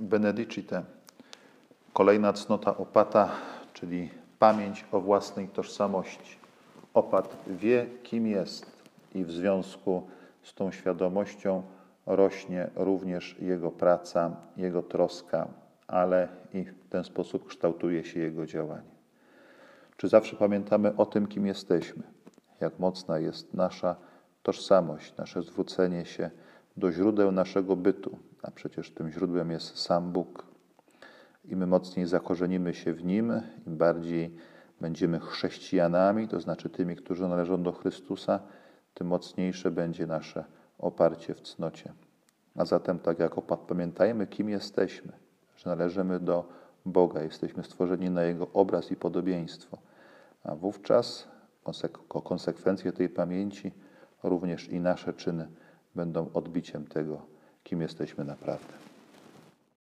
Benedicite. Kolejna cnota opata, czyli pamięć o własnej tożsamości. Opat wie, kim jest i w związku z tą świadomością rośnie również jego praca, jego troska, ale i w ten sposób kształtuje się jego działanie. Czy zawsze pamiętamy o tym, kim jesteśmy? Jak mocna jest nasza tożsamość, nasze zwrócenie się do źródeł naszego bytu, a przecież tym źródłem jest sam Bóg. Im mocniej zakorzenimy się w Nim, im bardziej będziemy chrześcijanami, to znaczy tymi, którzy należą do Chrystusa, tym mocniejsze będzie nasze oparcie w cnocie. A zatem, tak jak opat, pamiętajmy, kim jesteśmy, że należymy do Boga, jesteśmy stworzeni na Jego obraz i podobieństwo. A wówczas, jako konsekwencje tej pamięci, również i nasze czyny będą odbiciem tego, kim jesteśmy naprawdę.